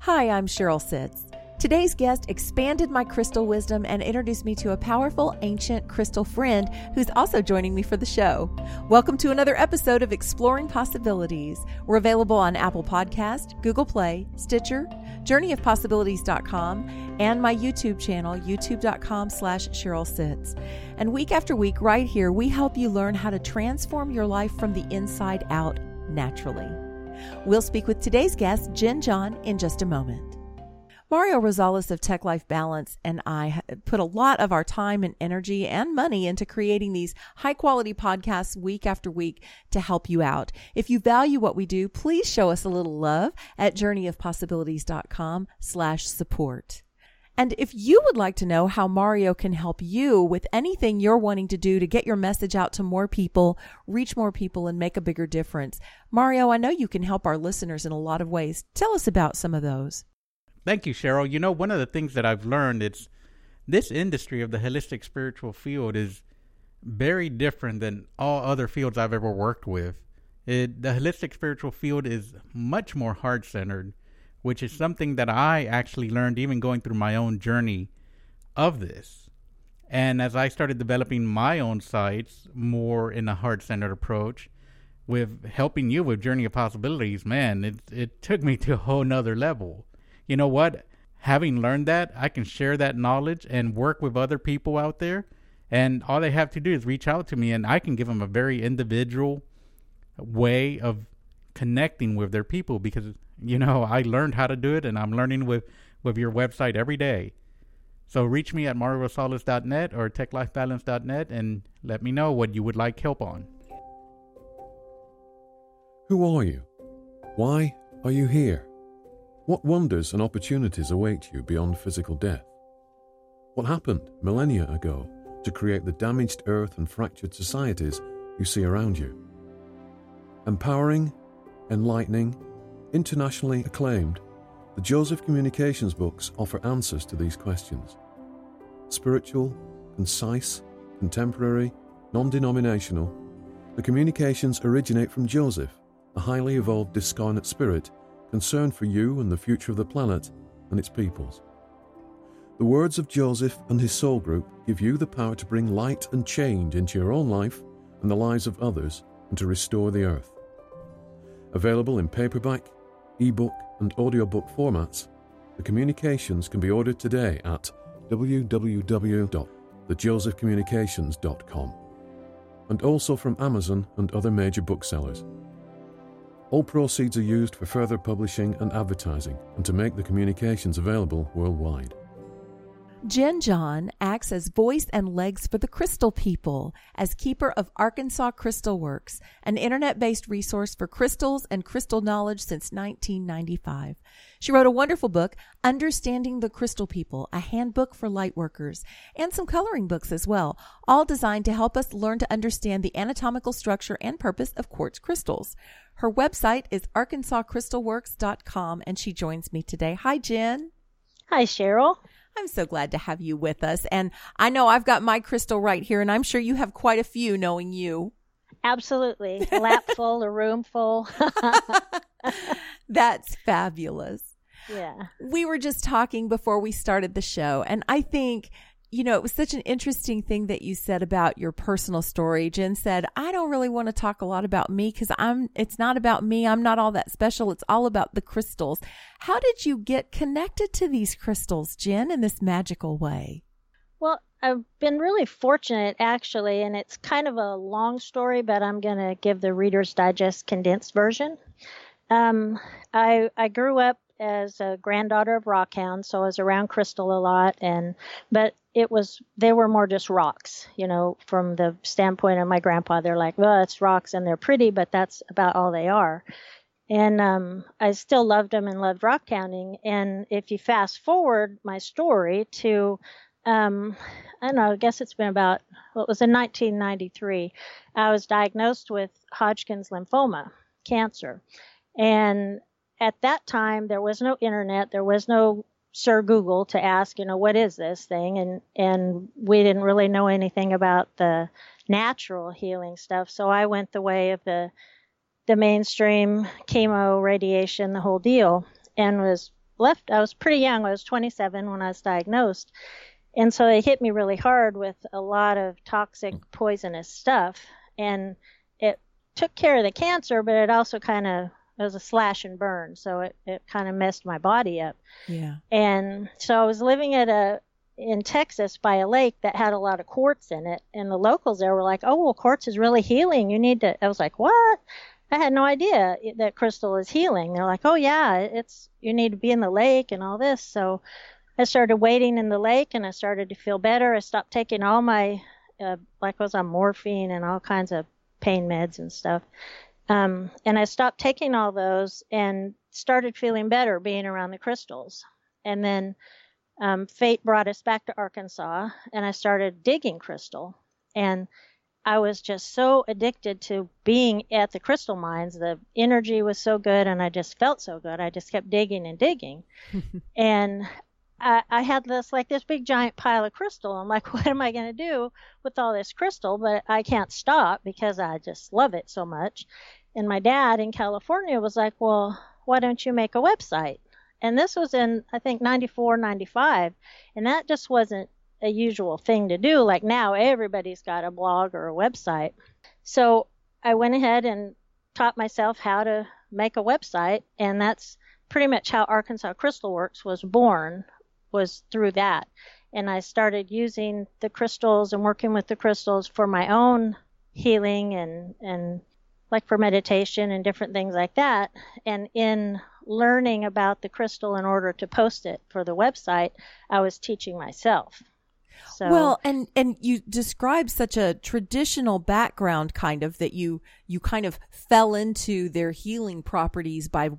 Hi, I'm Sheryl Sitts. Today's guest expanded my crystal wisdom and introduced me to a powerful ancient crystal friend who's also joining me for the show. Welcome to another episode of Exploring Possibilities. We're available on Apple Podcast, Google Play, Stitcher, journeyofpossibilities.com, and my YouTube channel, youtube.com slash Sheryl Sitts. And week after week, right here, we help you learn how to transform your life from the inside out naturally. We'll speak with today's guest, Genn John, in just a moment. Mario Rosales of Tech Life Balance and I put a lot of our time and energy and money into creating these high quality podcasts week after week to help you out. If you value what we do, please show us a little love at journeyofpossibilities.com slash support. And if you would like to know how Mario can help you with anything you're wanting to do to get your message out to more people, reach more people, and make a bigger difference, Mario, I know you can help our listeners in a lot of ways. Tell us about some of those. Thank you, Sheryl. You know, one of the things that I've learned is this industry of the holistic spiritual field is very different than all other fields I've ever worked with. It, the holistic spiritual field is much more heart centered, which is something that I actually learned even going through my own journey of this. And as I started developing my own sites more in a heart centered approach, with helping you with Journey of Possibilities, man, it it took me to a whole nother level you know what? Having learned that, I can share that knowledge and work with other people out there. And all they have to do is reach out to me, and I can give them a very individual way of connecting with their people because, you know, I learned how to do it, and I'm learning with, with your website every day. So reach me at mariorosales.net or techlifebalance.net and let me know what you would like help on. Who are you? Why are you here? What wonders and opportunities await you beyond physical death? What happened millennia ago to create the damaged earth and fractured societies you see around you? Empowering, enlightening, internationally acclaimed, the Joseph Communications books offer answers to these questions. Spiritual, concise, contemporary, non denominational, the communications originate from Joseph, a highly evolved discarnate spirit concern for you and the future of the planet and its peoples. The words of Joseph and his soul group give you the power to bring light and change into your own life and the lives of others and to restore the earth. Available in paperback, ebook, and audiobook formats, the communications can be ordered today at www.thejosephcommunications.com and also from Amazon and other major booksellers. All proceeds are used for further publishing and advertising and to make the communications available worldwide. Genn John acts as voice and legs for the Crystal People as keeper of Arkansas Crystal Works, an internet based resource for crystals and crystal knowledge since 1995. She wrote a wonderful book, Understanding the Crystal People, a handbook for lightworkers, and some coloring books as well, all designed to help us learn to understand the anatomical structure and purpose of quartz crystals. Her website is arkansascrystalworks.com, and she joins me today. Hi, Genn. Hi, Sheryl. I'm so glad to have you with us. And I know I've got my crystal right here, and I'm sure you have quite a few knowing you. Absolutely. Lap full, a room full. That's fabulous. Yeah. We were just talking before we started the show, and I think you know, it was such an interesting thing that you said about your personal story. Genn said, I don't really want to talk a lot about me because I'm, it's not about me. I'm not all that special. It's all about the crystals. How did you get connected to these crystals, Genn, in this magical way? Well, I've been really fortunate actually, and it's kind of a long story, but I'm going to give the Reader's Digest condensed version. Um, I, I grew up as a granddaughter of rockhound, so I was around crystal a lot, and but it was they were more just rocks, you know, from the standpoint of my grandpa. They're like, well, it's rocks and they're pretty, but that's about all they are. And um, I still loved them and loved rockhounding. And if you fast forward my story to, um, I don't know, I guess it's been about, well, it was in 1993, I was diagnosed with Hodgkin's lymphoma, cancer. And at that time, there was no internet, there was no Sir Google to ask, you know, what is this thing? And and we didn't really know anything about the natural healing stuff. So I went the way of the the mainstream chemo, radiation, the whole deal, and was left. I was pretty young. I was 27 when I was diagnosed, and so they hit me really hard with a lot of toxic, poisonous stuff, and it took care of the cancer, but it also kind of it was a slash and burn, so it, it kind of messed my body up. Yeah. And so I was living at a in Texas by a lake that had a lot of quartz in it, and the locals there were like, "Oh, well, quartz is really healing. You need to." I was like, "What?" I had no idea that crystal is healing. They're like, "Oh yeah, it's you need to be in the lake and all this." So I started wading in the lake, and I started to feel better. I stopped taking all my uh, like I was on morphine and all kinds of pain meds and stuff. Um, and I stopped taking all those and started feeling better being around the crystals. And then um, fate brought us back to Arkansas, and I started digging crystal. And I was just so addicted to being at the crystal mines. The energy was so good, and I just felt so good. I just kept digging and digging. and I, I had this like this big giant pile of crystal. I'm like, what am I going to do with all this crystal? But I can't stop because I just love it so much. And my dad in California was like, well, why don't you make a website? And this was in, I think, 94, 95. And that just wasn't a usual thing to do. Like now, everybody's got a blog or a website. So I went ahead and taught myself how to make a website. And that's pretty much how Arkansas Crystal Works was born was through that. And I started using the crystals and working with the crystals for my own healing and, and like for meditation and different things like that. And in learning about the crystal in order to post it for the website, I was teaching myself. So, well, and and you describe such a traditional background, kind of that you you kind of fell into their healing properties by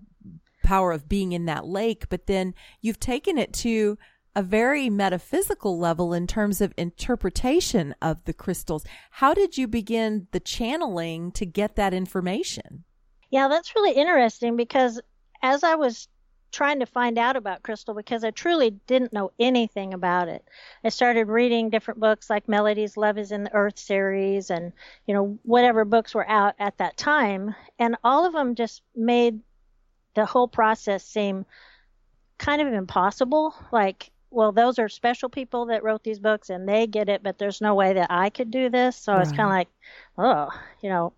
power of being in that lake, but then you've taken it to a very metaphysical level in terms of interpretation of the crystals. How did you begin the channeling to get that information? Yeah, that's really interesting because as I was trying to find out about crystal because I truly didn't know anything about it. I started reading different books like Melody's Love is in the Earth series and you know whatever books were out at that time and all of them just made the whole process seem kind of impossible like well, those are special people that wrote these books and they get it, but there's no way that I could do this. So right. it's kind of like, oh, you know,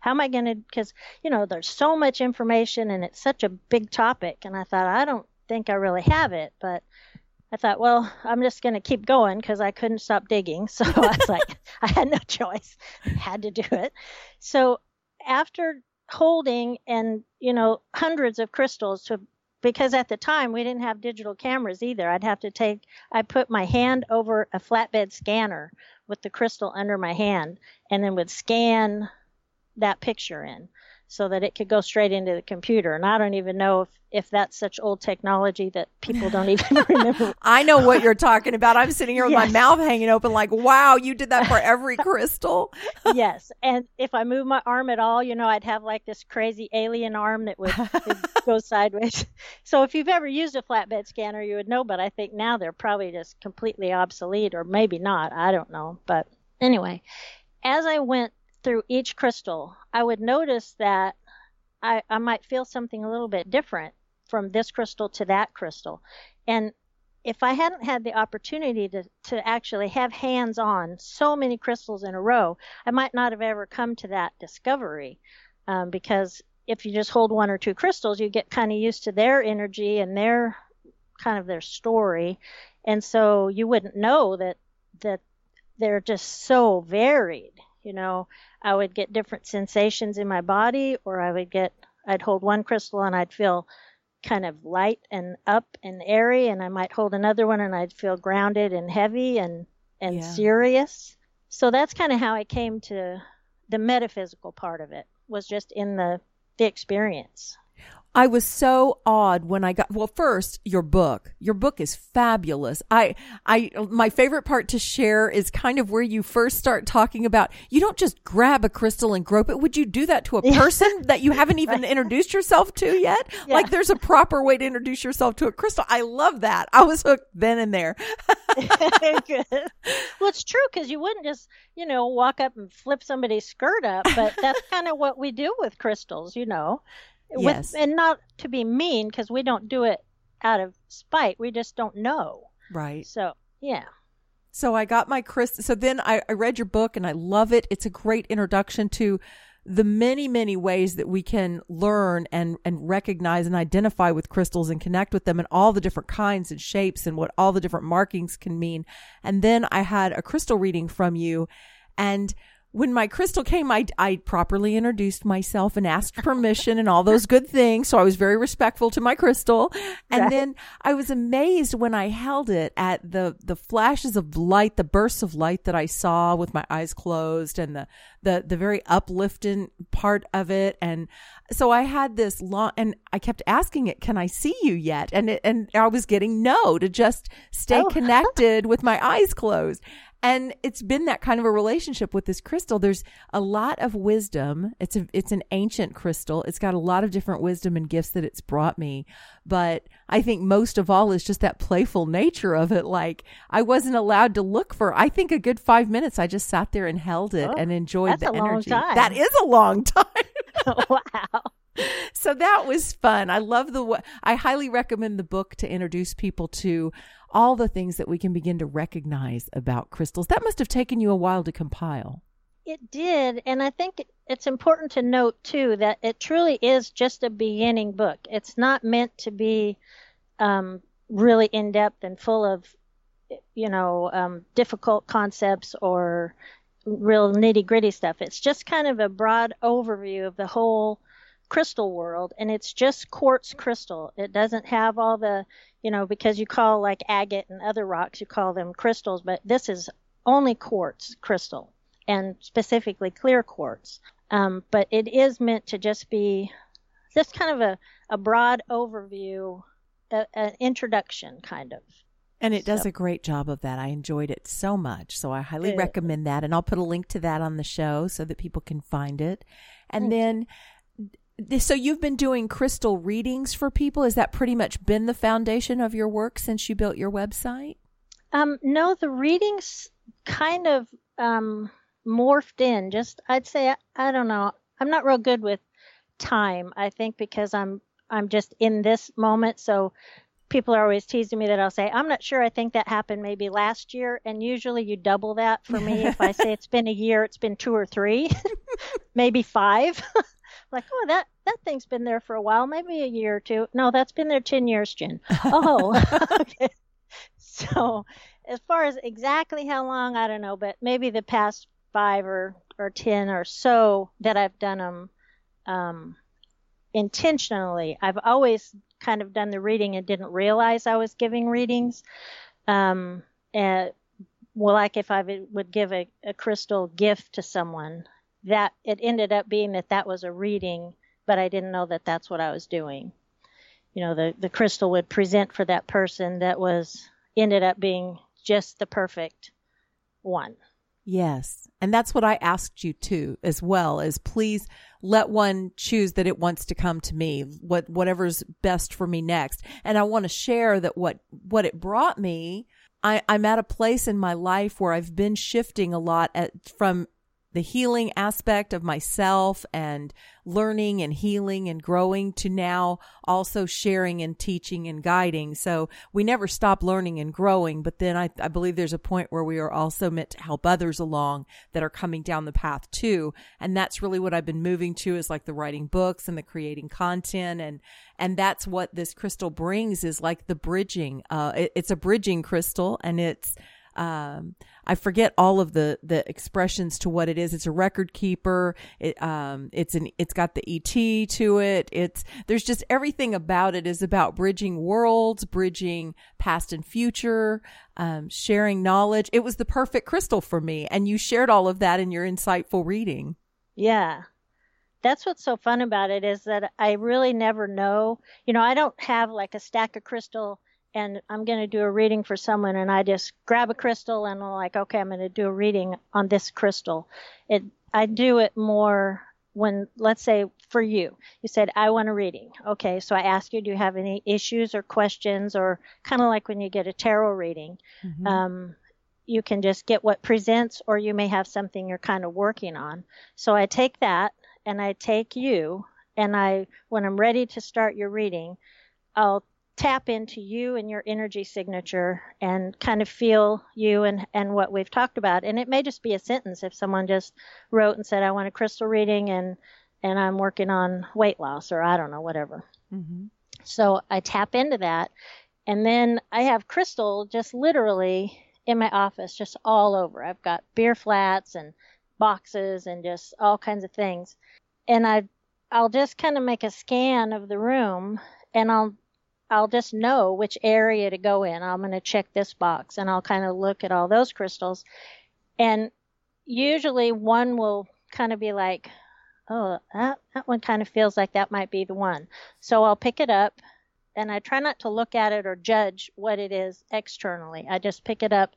how am I going to, because, you know, there's so much information and it's such a big topic. And I thought, I don't think I really have it. But I thought, well, I'm just going to keep going because I couldn't stop digging. So I was like, I had no choice, I had to do it. So after holding and, you know, hundreds of crystals to because at the time we didn't have digital cameras either. I'd have to take, I put my hand over a flatbed scanner with the crystal under my hand and then would scan that picture in so that it could go straight into the computer. And I don't even know if, if that's such old technology that people don't even remember. I know what you're talking about. I'm sitting here with yes. my mouth hanging open, like, wow, you did that for every crystal. yes. And if I move my arm at all, you know, I'd have like this crazy alien arm that would, would go sideways. So if you've ever used a flatbed scanner, you would know, but I think now they're probably just completely obsolete or maybe not. I don't know. But anyway, as I went through each crystal, I would notice that I, I might feel something a little bit different from this crystal to that crystal. And if I hadn't had the opportunity to, to actually have hands on so many crystals in a row, I might not have ever come to that discovery. Um, because if you just hold one or two crystals, you get kind of used to their energy and their kind of their story. And so you wouldn't know that, that they're just so varied. You know, I would get different sensations in my body, or I would get, I'd hold one crystal and I'd feel kind of light and up and airy, and I might hold another one and I'd feel grounded and heavy and, and yeah. serious. So that's kind of how I came to the metaphysical part of it, was just in the, the experience. I was so awed when I got, well, first, your book. Your book is fabulous. I, I, my favorite part to share is kind of where you first start talking about, you don't just grab a crystal and grope it. Would you do that to a person that you haven't even right. introduced yourself to yet? Yeah. Like there's a proper way to introduce yourself to a crystal. I love that. I was hooked then and there. Good. Well, it's true because you wouldn't just, you know, walk up and flip somebody's skirt up, but that's kind of what we do with crystals, you know. Yes. With, and not to be mean because we don't do it out of spite. We just don't know. Right. So, yeah. So I got my crystal. So then I, I read your book and I love it. It's a great introduction to the many, many ways that we can learn and, and recognize and identify with crystals and connect with them and all the different kinds and shapes and what all the different markings can mean. And then I had a crystal reading from you and when my crystal came, I, I properly introduced myself and asked permission and all those good things. So I was very respectful to my crystal. And right. then I was amazed when I held it at the, the flashes of light, the bursts of light that I saw with my eyes closed and the, the, the very uplifting part of it. And so I had this long, and I kept asking it, can I see you yet? And it, and I was getting no to just stay oh. connected with my eyes closed. And it's been that kind of a relationship with this crystal. There's a lot of wisdom. It's a, it's an ancient crystal. It's got a lot of different wisdom and gifts that it's brought me. But I think most of all is just that playful nature of it. Like I wasn't allowed to look for, I think a good five minutes. I just sat there and held it oh, and enjoyed the energy. That is a long time. wow. So that was fun. I love the, I highly recommend the book to introduce people to all the things that we can begin to recognize about crystals. That must have taken you a while to compile. It did. And I think it's important to note, too, that it truly is just a beginning book. It's not meant to be um, really in depth and full of, you know, um, difficult concepts or real nitty gritty stuff. It's just kind of a broad overview of the whole crystal world and it's just quartz crystal. It doesn't have all the, you know, because you call like agate and other rocks, you call them crystals, but this is only quartz crystal and specifically clear quartz. Um, but it is meant to just be just kind of a, a broad overview, an introduction kind of. And it does so. a great job of that. I enjoyed it so much. So I highly recommend that. And I'll put a link to that on the show so that people can find it. And then so you've been doing crystal readings for people. Has that pretty much been the foundation of your work since you built your website? Um, no, the readings kind of um, morphed in. Just I'd say I, I don't know. I'm not real good with time. I think because I'm I'm just in this moment. So people are always teasing me that I'll say, I'm not sure. I think that happened maybe last year. And usually you double that for me. if I say it's been a year, it's been two or three, maybe five. like, oh, that that thing's been there for a while, maybe a year or two. No, that's been there ten years, Genn. Oh, okay. So, as far as exactly how long, I don't know, but maybe the past five or or ten or so that I've done them um, intentionally. I've always kind of done the reading and didn't realize I was giving readings. Um, and, well, like if I would give a, a crystal gift to someone, that it ended up being that that was a reading, but I didn't know that that's what I was doing. You know, the the crystal would present for that person that was ended up being just the perfect one. Yes. And that's what I asked you to as well is please let one choose that it wants to come to me, what whatever's best for me next. And I want to share that what what it brought me I, I'm at a place in my life where I've been shifting a lot at, from the healing aspect of myself and learning and healing and growing to now also sharing and teaching and guiding. So we never stop learning and growing, but then I, I believe there's a point where we are also meant to help others along that are coming down the path too. And that's really what I've been moving to is like the writing books and the creating content. And, and that's what this crystal brings is like the bridging. Uh, it, it's a bridging crystal and it's, um, I forget all of the the expressions to what it is. It's a record keeper. It um it's an it's got the ET to it. It's there's just everything about it is about bridging worlds, bridging past and future, um, sharing knowledge. It was the perfect crystal for me, and you shared all of that in your insightful reading. Yeah, that's what's so fun about it is that I really never know. You know, I don't have like a stack of crystal and I'm going to do a reading for someone and I just grab a crystal and I'm like, okay, I'm going to do a reading on this crystal. It, I do it more when, let's say for you, you said, I want a reading. Okay. So I ask you, do you have any issues or questions or kind of like when you get a tarot reading? Mm-hmm. Um, you can just get what presents or you may have something you're kind of working on. So I take that and I take you and I, when I'm ready to start your reading, I'll tap into you and your energy signature and kind of feel you and, and what we've talked about. And it may just be a sentence if someone just wrote and said, I want a crystal reading and, and I'm working on weight loss or I don't know, whatever. Mm-hmm. So I tap into that. And then I have crystal just literally in my office, just all over. I've got beer flats and boxes and just all kinds of things. And I, I'll just kind of make a scan of the room and I'll I'll just know which area to go in. I'm going to check this box and I'll kind of look at all those crystals. And usually one will kind of be like, oh, that, that one kind of feels like that might be the one. So I'll pick it up and I try not to look at it or judge what it is externally. I just pick it up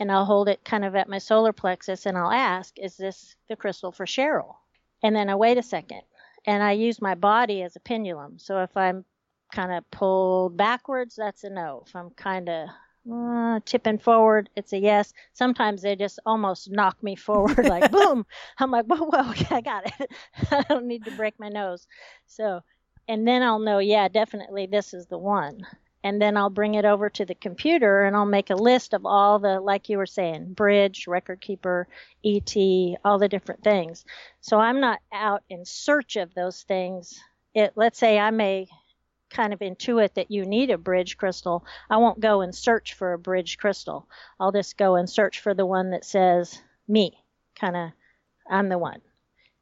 and I'll hold it kind of at my solar plexus and I'll ask, is this the crystal for Sheryl? And then I wait a second and I use my body as a pendulum. So if I'm kind of pulled backwards, that's a no. If I'm kind of uh, tipping forward, it's a yes. Sometimes they just almost knock me forward, like boom. I'm like, whoa, whoa, okay, I got it. I don't need to break my nose. So, and then I'll know, yeah, definitely this is the one. And then I'll bring it over to the computer and I'll make a list of all the, like you were saying, bridge, record keeper, ET, all the different things. So I'm not out in search of those things. It, let's say I may kind of intuit that you need a bridge crystal, I won't go and search for a bridge crystal. I'll just go and search for the one that says me, kind of, I'm the one.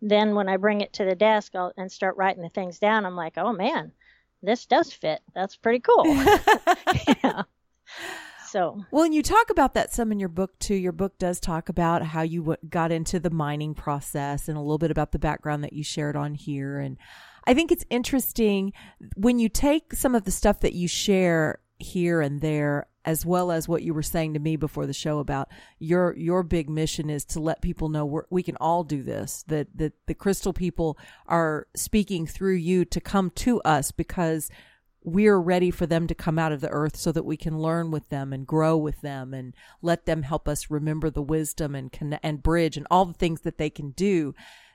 Then when I bring it to the desk I'll, and start writing the things down, I'm like, oh man, this does fit. That's pretty cool. yeah. So, well, and you talk about that some in your book too. Your book does talk about how you w- got into the mining process and a little bit about the background that you shared on here. And I think it's interesting when you take some of the stuff that you share here and there as well as what you were saying to me before the show about your your big mission is to let people know we we can all do this that that the crystal people are speaking through you to come to us because we're ready for them to come out of the earth so that we can learn with them and grow with them and let them help us remember the wisdom and and bridge and all the things that they can do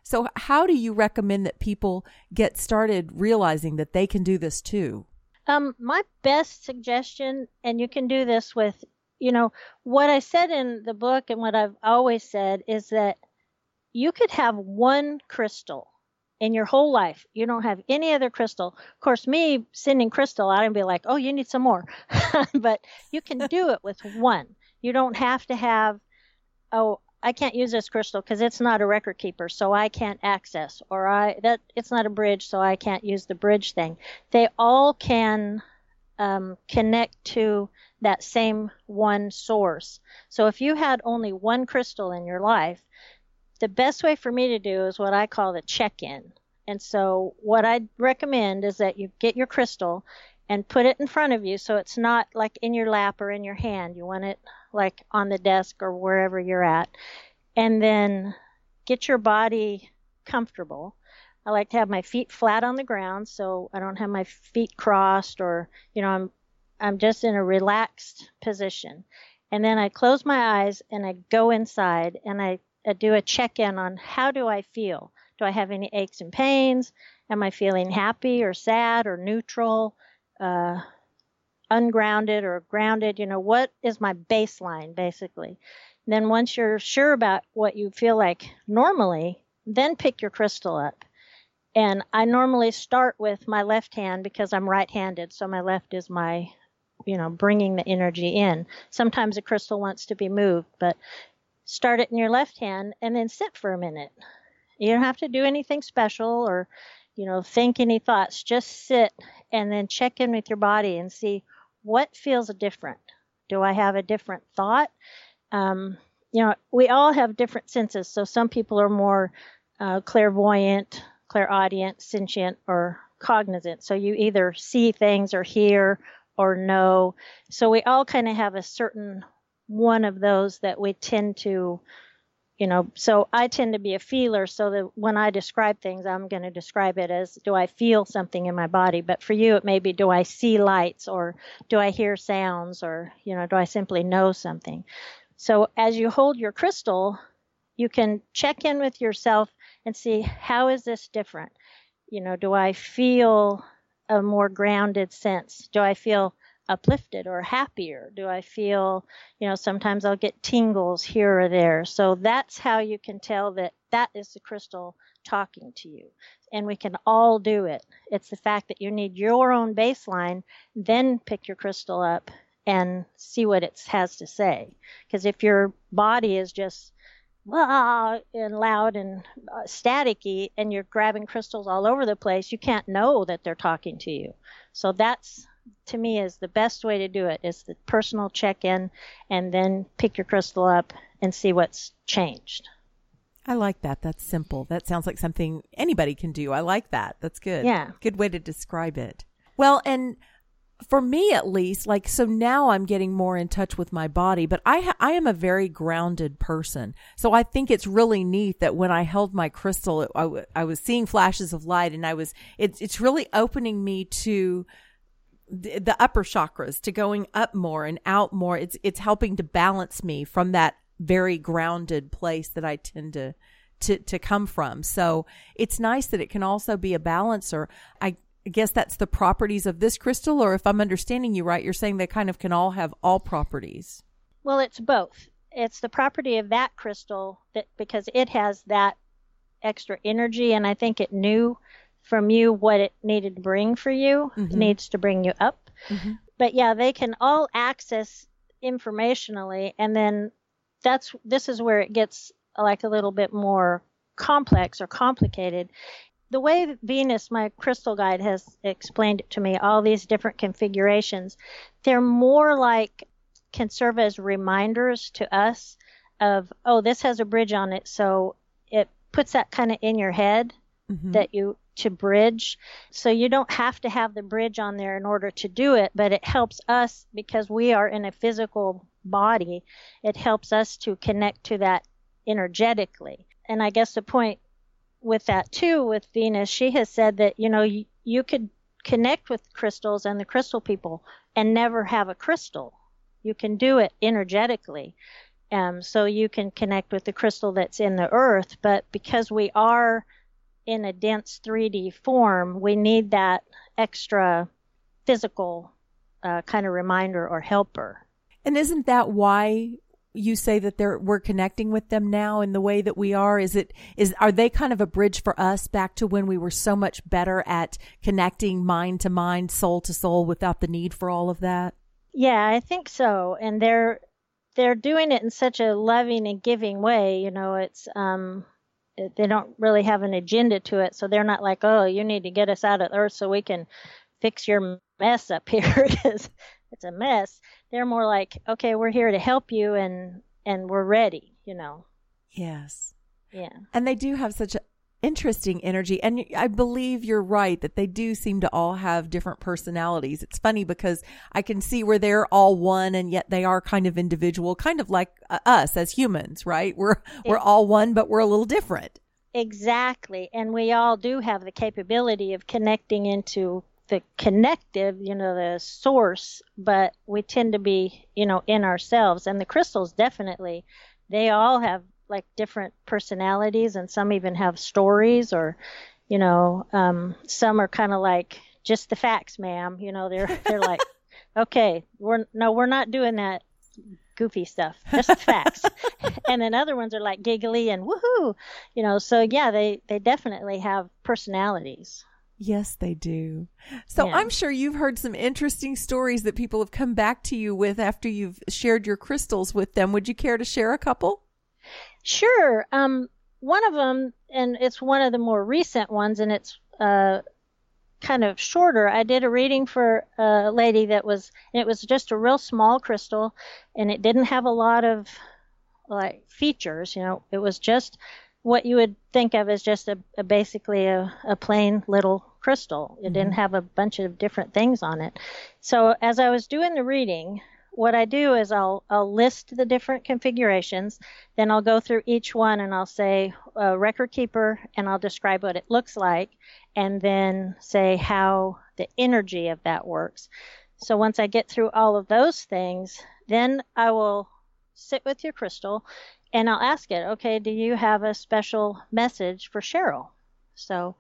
so, how do you recommend that people get started realizing that they can do this too? Um, my best suggestion, and you can do this with, you know, what I said in the book and what I've always said is that you could have one crystal in your whole life. You don't have any other crystal. Of course, me sending crystal out and be like, oh, you need some more. but you can do it with one. You don't have to have, oh, I can't use this crystal because it's not a record keeper, so I can't access, or I that it's not a bridge, so I can't use the bridge thing. They all can um, connect to that same one source. So if you had only one crystal in your life, the best way for me to do is what I call the check-in. And so what I recommend is that you get your crystal and put it in front of you so it's not like in your lap or in your hand. You want it like on the desk or wherever you're at. And then get your body comfortable. I like to have my feet flat on the ground so I don't have my feet crossed or, you know, I'm I'm just in a relaxed position. And then I close my eyes and I go inside and I, I do a check in on how do I feel? Do I have any aches and pains? Am I feeling happy or sad or neutral? Uh, ungrounded or grounded, you know, what is my baseline basically? then once you're sure about what you feel like normally, then pick your crystal up. And I normally start with my left hand because I'm right-handed, so my left is my, you know, bringing the energy in. Sometimes a crystal wants to be moved, but start it in your left hand and then sit for a minute. You don't have to do anything special or, you know, think any thoughts. Just sit and then check in with your body and see what feels different? Do I have a different thought? Um, you know, we all have different senses. So some people are more uh, clairvoyant, clairaudient, sentient, or cognizant. So you either see things or hear or know. So we all kind of have a certain one of those that we tend to you know so i tend to be a feeler so that when i describe things i'm going to describe it as do i feel something in my body? But for you it may be do i see lights or do i hear sounds or you know do i simply know something? So as you hold your crystal you can check in with yourself and see how is this different? You know do i feel a more grounded sense? Do I feel uplifted or happier? Do I feel, you know, sometimes I'll get tingles here or there. So that's how you can tell that that is the crystal talking to you. And we can all do it. It's the fact that you need your own baseline, then pick your crystal up and see what it has to say. Because if your body is just ah, and loud and uh, staticky and you're grabbing crystals all over the place, you can't know that they're talking to you. So that's to me is the best way to do it is the personal check-in and then pick your crystal up and see what's changed. I like that. That's simple. That sounds like something anybody can do. I like that. That's good. Yeah. Good way to describe it. Well, and for me at least, like so now I'm getting more in touch with my body, but I ha- I am a very grounded person. So I think it's really neat that when I held my crystal, it, I, w- I was seeing flashes of light and I was it's it's really opening me to the, upper chakras to going up more and out more. It's it's helping to balance me from that very grounded place that I tend to to to come from. So it's nice that it can also be a balancer. I guess that's the properties of this crystal, or if I'm understanding you right, you're saying they kind of can all have all properties. Well, it's both. It's the property of that crystal that because it has that extra energy, and I think it knew from you what it needed to bring for you, mm-hmm. needs to bring you up. Mm-hmm. But yeah, they can all access informationally, and then that's this is where it gets like a little bit more complex or complicated. The way Venus, my crystal guide, has explained it to me, all these different configurations, they're more like can serve as reminders to us of, oh, this has a bridge on it, so it puts that kind of in your head mm-hmm. that you to bridge. So you don't have to have the bridge on there in order to do it, but it helps us because we are in a physical body. It helps us to connect to that energetically. And I guess the point with that too, with Venus, she has said that, you know, you, you could connect with crystals and the crystal people and never have a crystal. You can do it energetically. Um, so you can connect with the crystal that's in the earth, but because we are in a dense 3D form, we need that extra physical uh, kind of reminder or helper. And isn't that why you say that they're we're connecting with them now in the way that we are? Is it is are they kind of a bridge for us back to when we were so much better at connecting mind to mind, soul to soul without the need for all of that? Yeah, I think so. And they're they're doing it in such a loving and giving way. You know, it's um they don't really have an agenda to it. So they're not like, oh, you need to get us out of Earth so we can fix your mess up here because it's a mess. They're more like, okay, we're here to help you and and we're ready, you know. Yes. Yeah. And they do have such a interesting energy. And i believe you're right that they do seem to all have different personalities. It's funny because i can see where they're all one and yet they are kind of individual kind of like uh, us as humans right? We're we're all one but we're a little different. Exactly. And we all do have the capability of connecting into the connective you know the source but we tend to be you know in ourselves. And the crystals definitely they all have like different personalities, and some even have stories, or you know, um, some are kind of like just the facts, ma'am. You know, they're they're like, okay, we're no, we're not doing that goofy stuff, just the facts. and then other ones are like giggly and woohoo, you know. So yeah, they they definitely have personalities. Yes, they do. So yeah. I'm sure you've heard some interesting stories that people have come back to you with after you've shared your crystals with them. Would you care to share a couple? Sure. Um, one of them, and it's one of the more recent ones, and it's uh, kind of shorter. I did a reading for a lady that was, and it was just a real small crystal, and it didn't have a lot of like features. You know, it was just what you would think of as just a, a basically a, a, plain little crystal. It mm-hmm. didn't have a bunch of different things on it. So as I was doing the reading, what I do is I'll I'll list the different configurations, then I'll go through each one and I'll say uh, record keeper and I'll describe what it looks like, and then say how the energy of that works. So once I get through all of those things, then I will sit with your crystal and I'll ask it, okay, do you have a special message for Sheryl? So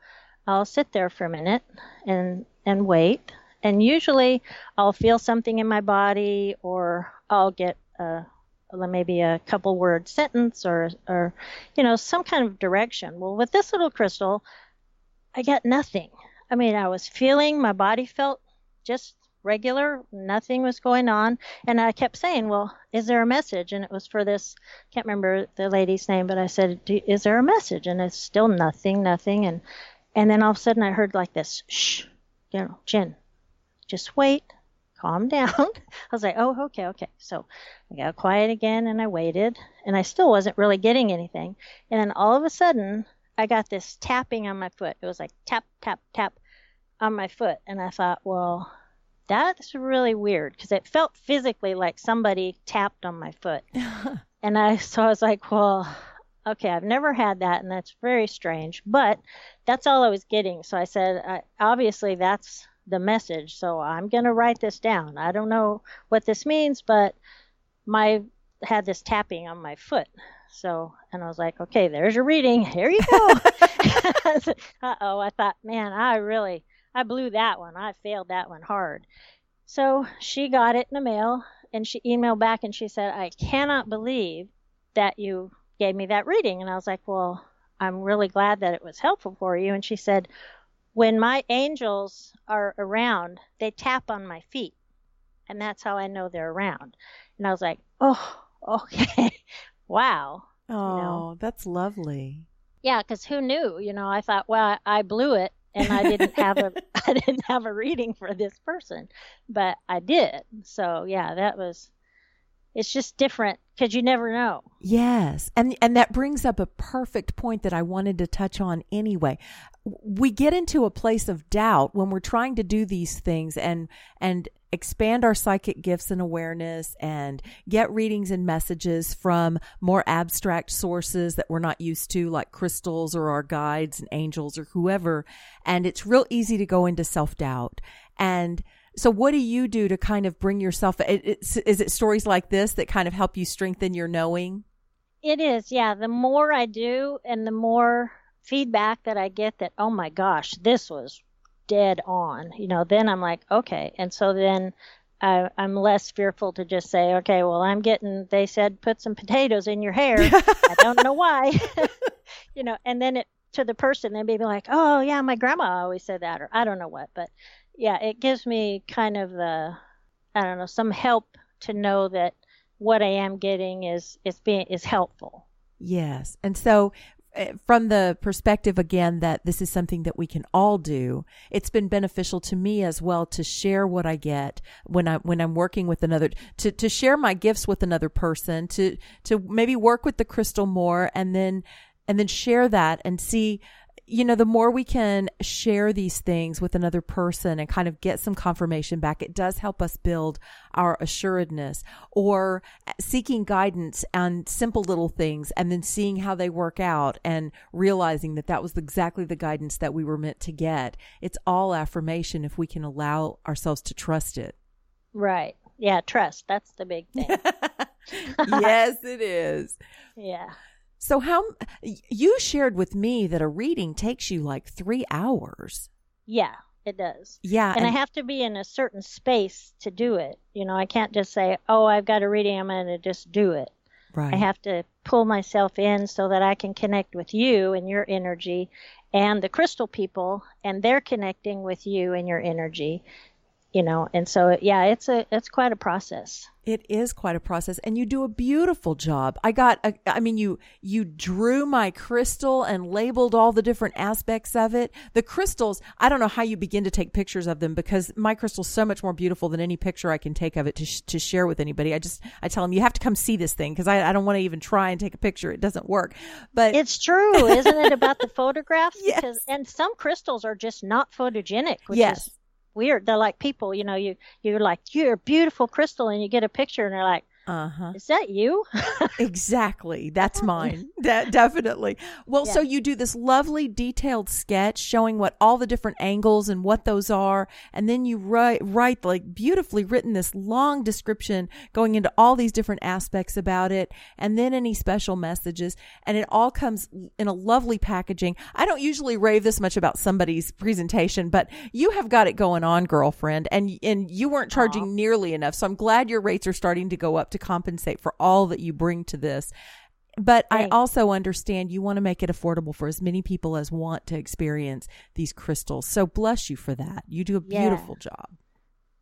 I'll sit there for a minute and and wait. And usually I'll feel something in my body or I'll get a maybe a couple word sentence or or you know some kind of direction. Well, with this little crystal, I got nothing. I mean, I was feeling my body felt just regular, nothing was going on, and I kept saying, "Well, is there a message?" And it was for this. Can't remember the lady's name, but I said, "Is there a message?" And it's still nothing, nothing, and and then all of a sudden I heard like this, "Shh, you know, Genn, just wait." calm down. I was like, oh, okay, okay. So I got quiet again and I waited and I still wasn't really getting anything. And then all of a sudden, I got this tapping on my foot. It was like tap, tap, tap on my foot. And I thought, well, that's really weird because it felt physically like somebody tapped on my foot. and I, so I was like, well, okay, I've never had that and that's very strange, but that's all I was getting. So I said, obviously that's the message. So I'm going to write this down. I don't know what this means, but my had this tapping on my foot. So, and I was like, okay, there's your reading. Here you go. uh oh. I thought, man, I really, I blew that one. I failed that one hard. So she got it in the mail and she emailed back and she said, I cannot believe that you gave me that reading. And I was like, well, I'm really glad that it was helpful for you. And she said, when my angels are around, they tap on my feet. And that's how I know they're around. And I was like, oh, okay. wow. Oh, you know? Oh, that's lovely. Yeah, because who knew? You know, I thought, well, I, I blew it and I didn't have a I didn't have a reading for this person, but I did. So yeah, that was it's just different because you never know. Yes. And and that brings up a perfect point that I wanted to touch on anyway. We get into a place of doubt when we're trying to do these things and and expand our psychic gifts and awareness and get readings and messages from more abstract sources that we're not used to like crystals or our guides and angels or whoever and it's real easy to go into self-doubt and so what do you do to kind of bring yourself is it stories like this that kind of help you strengthen your knowing? It is yeah. The more i do and the more feedback that i get that oh my gosh this was dead on you know then i'm like okay. And so then I, i'm less fearful to just say okay well i'm getting they said put some potatoes in your hair. I don't know why. You know and then it to the person they may be like oh yeah my grandma always said that or i don't know what but yeah, it gives me kind of the I don't know some help to know that what I am getting is is being is helpful. Yes, and so eh, from the perspective again that this is something that we can all do it's been beneficial to me as well to share what i get when i when i'm working with another to to share my gifts with another person to to maybe work with the crystal more and then and then share that and see you know, the more we can share these things with another person and kind of get some confirmation back, it does help us build our assuredness or seeking guidance on simple little things and then seeing how they work out and realizing that that was exactly the guidance that we were meant to get. It's all affirmation if we can allow ourselves to trust it. Right. Yeah, trust. That's the big thing. yes, it is. Yeah. So how you shared with me that a reading takes you like 3 hours. Yeah, it does. Yeah. And, and, I have to be in a certain space to do it. You know, I can't just say, "Oh, I've got a reading, I'm going to just do it." Right. I have to pull myself in so that I can connect with you and your energy and the crystal people and they're connecting with you and your energy you know and so yeah it's a it's quite a process. It is quite a process and you do a beautiful job. I got a, i mean you you drew my crystal and labeled all the different aspects of it. The crystals i don't know how you begin to take pictures of them because my crystal's so much more beautiful than any picture i can take of it to, sh- to share with anybody. I just i tell them you have to come see this thing because I, I don't want to even try and take a picture. It doesn't work. But it's true isn't it about the photographs? Yes. because and some crystals are just not photogenic which yes. is weird. They're like people, you know, you you're like you're a beautiful crystal, and you get a picture, and they're like, Uh huh. Is that you? exactly. That's mine. That definitely. Well, Yeah. so you do this lovely detailed sketch showing what all the different angles and what those are, and then you write write like beautifully written this long description going into all these different aspects about it, and then any special messages, and it all comes in a lovely packaging. I don't usually rave this much about somebody's presentation, but you have got it going on, girlfriend, and and you weren't charging nearly enough. So I'm glad your rates are starting to go up to compensate for all that you bring to this. But I also understand you want to make it affordable for as many people as want to experience these crystals. So bless you for that. You do a Yeah. beautiful job.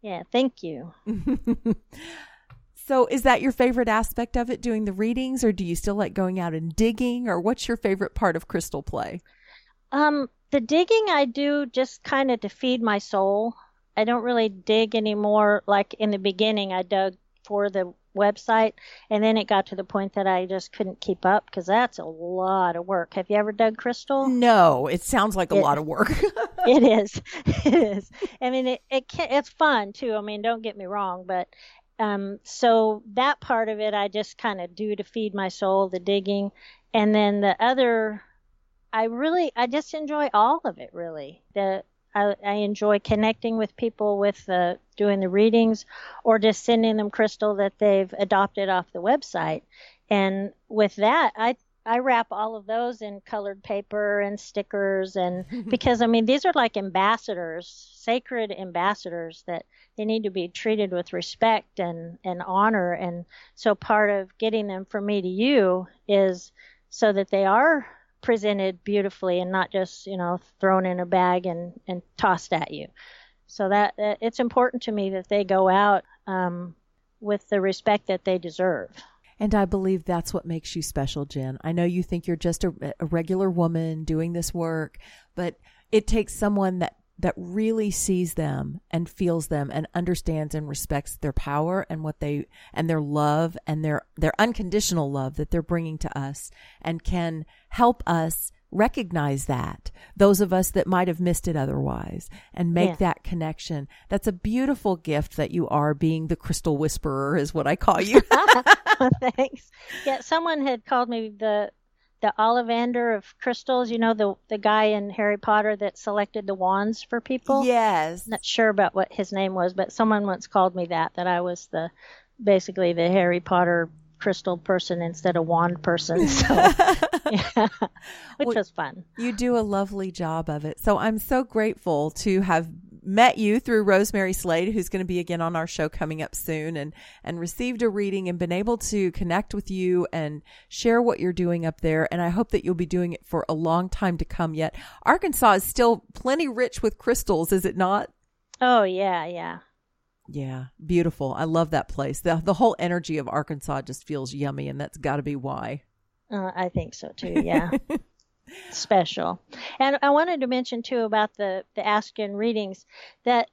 yeah, thank you. so is that your favorite aspect of it, doing the readings, or do you still like going out and digging, or what's your favorite part of crystal play? Um, the digging I do just kind of to feed my soul. I don't really dig anymore. Like in the beginning, I dug for the website, and then it got to the point that I just couldn't keep up because that's a lot of work. Have you ever dug crystal? No, it sounds like a It- lot of work. it is. It is. I mean, it, it can, it's fun too. I mean, don't get me wrong, but um, so that part of it I just kind of do to feed my soul, the digging, and then the other, I really, I just enjoy all of it. Really, the I, I enjoy connecting with people with doing the readings, or just sending them crystal that they've adopted off the website, and with that, I I wrap all of those in colored paper and stickers and because I mean these are like ambassadors, sacred ambassadors that they need to be treated with respect and and honor. And so part of getting them from me to you is so that they are presented beautifully and not just, you know, thrown in a bag and and tossed at you. So that, that it's important to me that they go out um, with the respect that they deserve. And I believe that's what makes you special, Genn. I know you think you're just a, a regular woman doing this work, but it takes someone that that really sees them and feels them and understands and respects their power and what they and their love and their their unconditional love that they're bringing to us and can help us recognize that those of us that might have missed it otherwise and make Yeah. that connection that's a beautiful gift that you are being the crystal whisperer is what i call you Thanks. Yeah, someone had called me the the Ollivander of crystals. You know the the guy in Harry Potter that selected the wands for people. Yes. Not sure about what his name was, but someone once called me that. That I was the basically the Harry Potter crystal person instead of wand person. So yeah, which Well, was fun. You do a lovely job of it. So I'm so grateful to have met you through Rosemary Slade, who's going to be again on our show coming up soon and, and received a reading and been able to connect with you and share what you're doing up there. And I hope that you'll be doing it for a long time to come yet. Arkansas is still plenty rich with crystals, is it not? Oh yeah, yeah. Yeah, beautiful. I love that place. The the whole energy of Arkansas just feels yummy and that's got to be why. Uh, I think so too. Yeah. Special. And I wanted to mention too about the the Askian readings that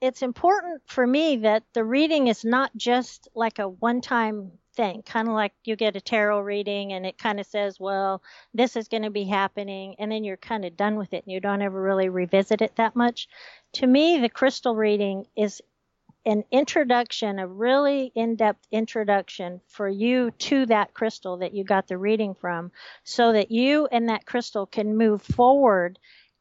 it's important for me that the reading is not just like a one-time thing, kind of like you get a tarot reading and it kind of says, well, this is going to be happening, and then you're kind of done with it and you don't ever really revisit it that much. To me, the crystal reading is an introduction, a really in depth introduction for you to that crystal that you got the reading from, so that you and that crystal can move forward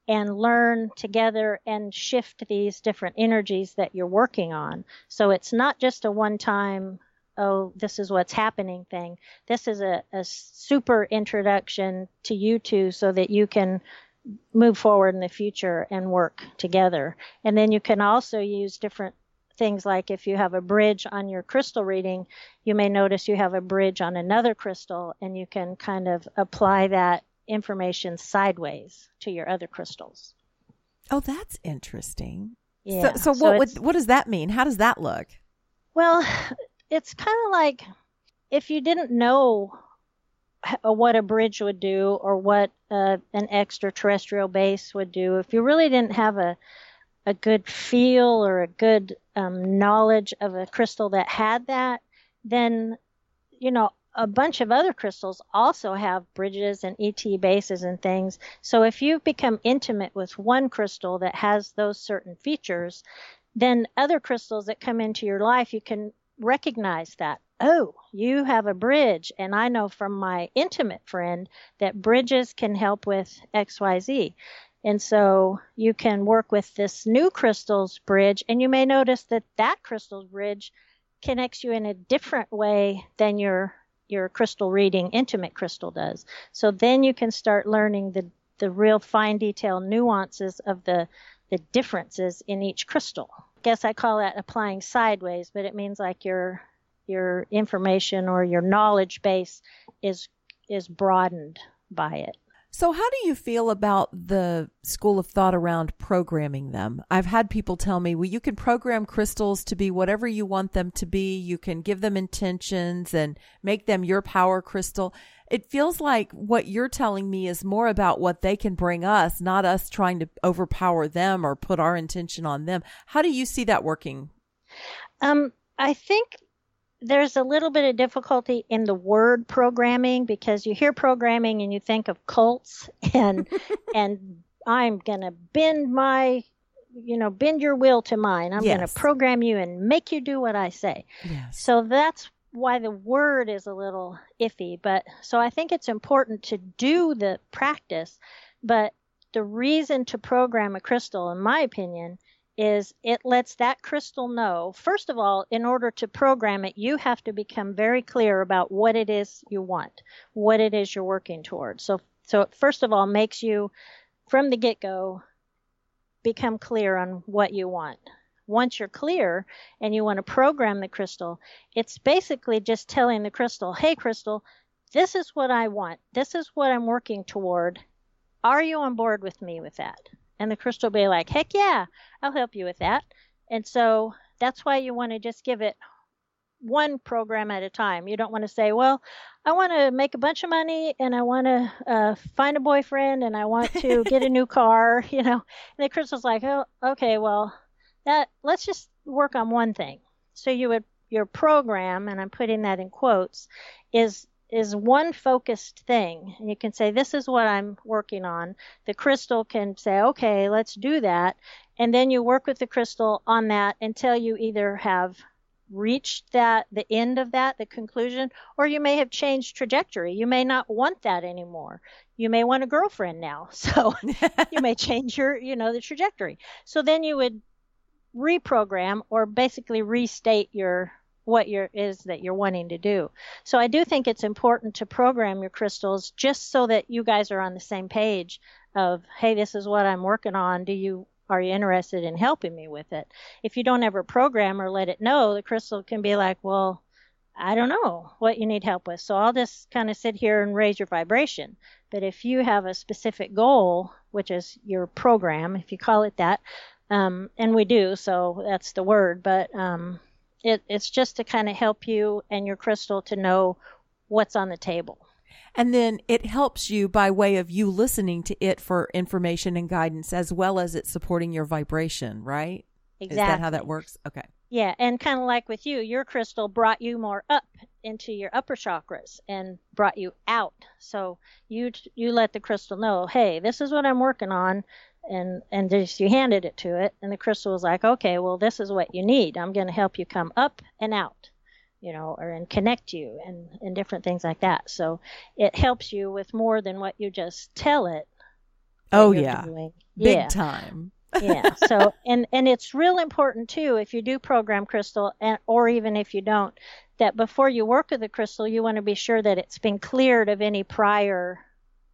and learn together and shift these different energies that you're working on. So it's not just a one time, oh, this is what's happening thing. This is a, a super introduction to you two so that you can move forward in the future and work together. And then you can also use different things like if you have a bridge on your crystal reading, you may notice you have a bridge on another crystal and you can kind of apply that information sideways to your other crystals. Oh, that's interesting. Yeah. So, so what it's- would, what does that mean? How does that look? Well, it's kind of like if you didn't know what a bridge would do or what uh, an extraterrestrial base would do, if you really didn't have a a good feel or a good um, knowledge of a crystal that had that, then you know a bunch of other crystals also have bridges and ET bases and things. So if you've become intimate with one crystal that has those certain features, then other crystals that come into your life, you can recognize that oh you have a bridge and i know from my intimate friend that bridges can help with xyz and so you can work with this new crystal's bridge and you may notice that that crystal's bridge connects you in a different way than your your crystal reading intimate crystal does so then you can start learning the the real fine detail nuances of the the differences in each crystal guess I call that applying sideways, but it means like your your information or your knowledge base is is broadened by it. So, how do you feel about the school of thought around programming them? I've had people tell me, well, you can program crystals to be whatever you want them to be. You can give them intentions and make them your power crystal it feels like what you're telling me is more about what they can bring us, not us trying to overpower them or put our intention on them. How do you see that working? Um, I think there's a little bit of difficulty in the word programming because you hear programming and you think of cults and and I'm going to bend my you know bend your will to mine. I'm yes. going to program you and make you do what I say. Yes. So that's why the word is a little iffy, but so I think it's important to do the practice. But the reason to program a crystal, in my opinion, is it lets that crystal know, first of all, in order to program it, you have to become very clear about what it is you want, what it is you're working towards. So, so it first of all makes you, from the get go, become clear on what you want once you're clear and you want to program the crystal, it's basically just telling the crystal, hey, crystal, this is what I want. This is what I'm working toward. Are you on board with me with that? And the crystal will be like, heck yeah, I'll help you with that. And so that's why you want to just give it one program at a time. You don't want to say, well, I want to make a bunch of money and I want to uh, find a boyfriend and I want to get a new car, you know. And the crystal's like, oh, okay, well, that let's just work on one thing. So you would your program, and I'm putting that in quotes, is is one focused thing. And you can say, This is what I'm working on. The crystal can say, Okay, let's do that. And then you work with the crystal on that until you either have reached that the end of that the conclusion or you may have changed trajectory you may not want that anymore you may want a girlfriend now so you may change your you know the trajectory so then you would reprogram or basically restate your what your is that you're wanting to do. So I do think it's important to program your crystals just so that you guys are on the same page of hey this is what I'm working on do you are you interested in helping me with it? If you don't ever program or let it know, the crystal can be like, well, I don't know what you need help with. So I'll just kind of sit here and raise your vibration. But if you have a specific goal, which is your program, if you call it that, um, and we do, so that's the word. But um, it, it's just to kind of help you and your crystal to know what's on the table. And then it helps you by way of you listening to it for information and guidance, as well as it supporting your vibration, right? Exactly. Is that how that works? Okay. Yeah, and kind of like with you, your crystal brought you more up into your upper chakras and brought you out. So you you let the crystal know, hey, this is what I'm working on, and and just you handed it to it and the crystal was like okay well this is what you need. I'm going to help you come up and out you know or and connect you and and different things like that. So it helps you with more than what you just tell it oh yeah. doing. big yeah. time. Yeah. So and and it's real important too if you do program crystal and or even if you don't that before you work with the crystal you want to be sure that it's been cleared of any prior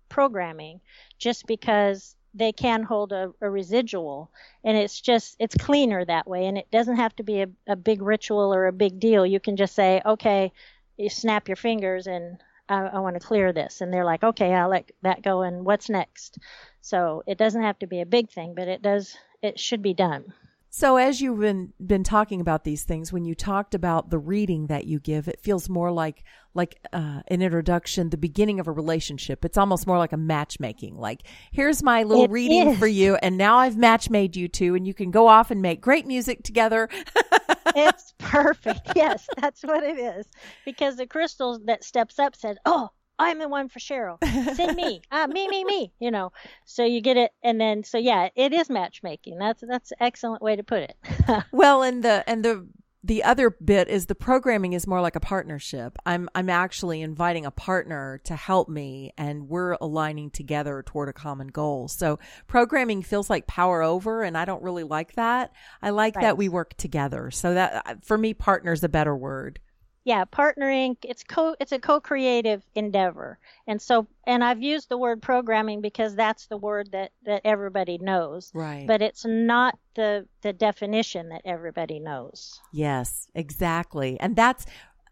programming just because they can hold a, a, residual. And it's just it's cleaner that way. And it doesn't have to be a, a big ritual or a big deal. You can just say okay you snap your fingers and I, I want to clear this. And they're like okay i'll let that go and what's next? So it doesn't have to be a big thing but it does it should be done. So as you've been been talking about these things, when you talked about the reading that you give, it feels more like like uh, an introduction, the beginning of a relationship. It's almost more like a matchmaking. Like here's my little it reading is. for you, and now I've match made you two, and you can go off and make great music together. it's perfect. Yes, that's what it is. Because the crystal that steps up said, "Oh, I'm the one for Sheryl. Send me. uh, me, me, me. You know. So you get it, and then so yeah, it is matchmaking. That's that's an excellent way to put it. well, and the and the the other bit is the programming is more like a partnership. I'm I'm actually inviting a partner to help me and we're aligning together toward a common goal. So programming feels like power over and I don't really like that. I like Right. that we work together. So that uh, for me partner's a better word. Yeah partnering it's co it's a co-creative endeavor and so and i've used the word programming because that's the word that that everybody knows Right. but it's not the the definition that everybody knows Yes, exactly. And that's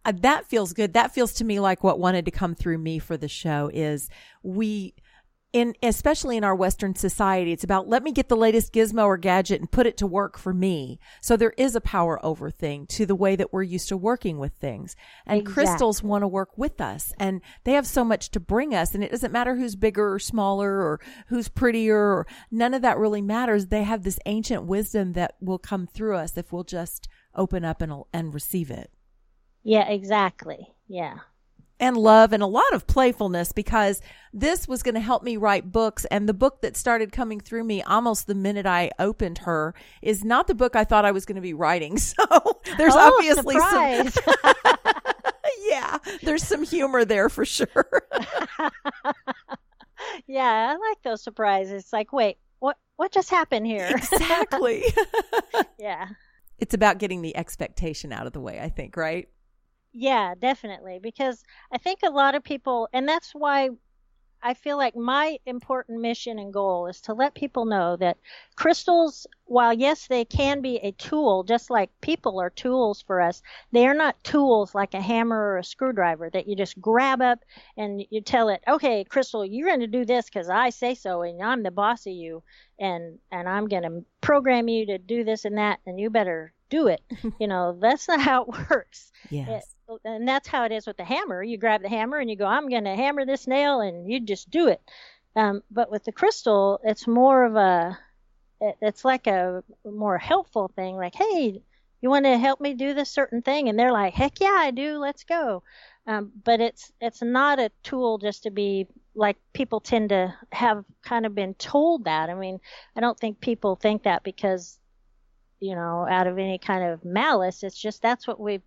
uh, that feels good. That feels to me like what wanted to come through me for the show is we in especially in our western society it's about let me get the latest gizmo or gadget and put it to work for me. So there is a power over thing to the way that we're used to working with things. And crystals want to work with us and they have so much to bring us and it doesn't matter who's bigger or smaller or who's prettier or none of that really matters. They have this ancient wisdom that will come through us if we'll just open up and and receive it. yeah exactly yeah And love and a lot of playfulness because this was going to help me write books. And the book that started coming through me almost the minute I opened her is not the book I thought I was going to be writing. So there's oh, obviously some, yeah, there's some humor there for sure. yeah i like those surprises it's like wait what what just happened here exactly. yeah it's about getting the expectation out of the way, I think, right? Yeah, definitely. Because I think a lot of people, and that's why I feel like my important mission and goal is to let people know that crystals, while yes, they can be a tool, just like people are tools for us, they are not tools like a hammer or a screwdriver that you just grab up and you tell it, okay, crystal, you're going to do this because I say so and I'm the boss of you and, and I'm going to program you to do this and that and you better do it. you know, that's not how it works Yes. it, and that's how it is with the hammer. You grab the hammer and you go, I'm going to hammer this nail, and you just do it. Um, but with the crystal, it's more of a, it, it's like a more helpful thing. Like, hey, you want to help me do this certain thing? And they're like, heck yeah, I do. Let's go. Um, but it's it's not a tool just to be like people tend to have kind of been told that. I mean, I don't think people think that because you know out of any kind of malice. It's just that's what we've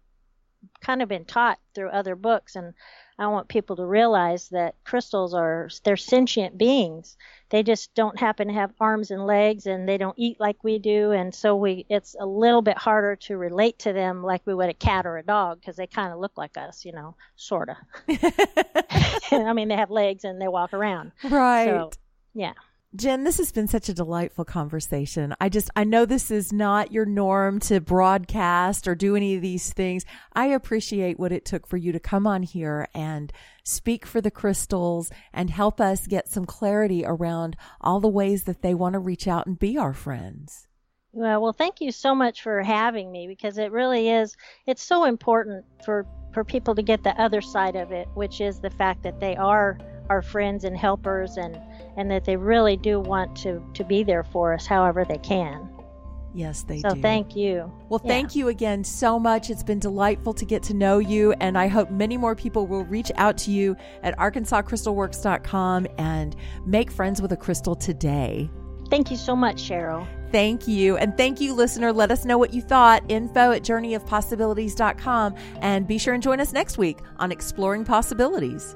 kind of been taught through other books and I want people to realize that crystals are they're sentient beings. They just don't happen to have arms and legs and they don't eat like we do and so we it's a little bit harder to relate to them like we would a cat or a dog because they kind of look like us, you know, sort of. I mean, they have legs and they walk around. right. So, yeah. Genn, this has been such a delightful conversation. I just, I know this is not your norm to broadcast or do any of these things. I appreciate what it took for you to come on here and speak for the crystals and help us get some clarity around all the ways that they want to reach out and be our friends. Well, well, thank you so much for having me because it really is. It's so important for for people to get the other side of it, which is the fact that they are our friends and helpers, and and that they really do want to to be there for us, however they can. Yes, they so do. thank you. Well, Yeah. thank you again so much. It's been delightful to get to know you, and I hope many more people will reach out to you at arkansascrystalworks.com and make friends with a crystal today. Thank you so much, Sheryl. Thank you. And thank you, listener. Let us know what you thought. Info at journeyofpossibilities.com. And be sure and join us next week on Exploring Possibilities.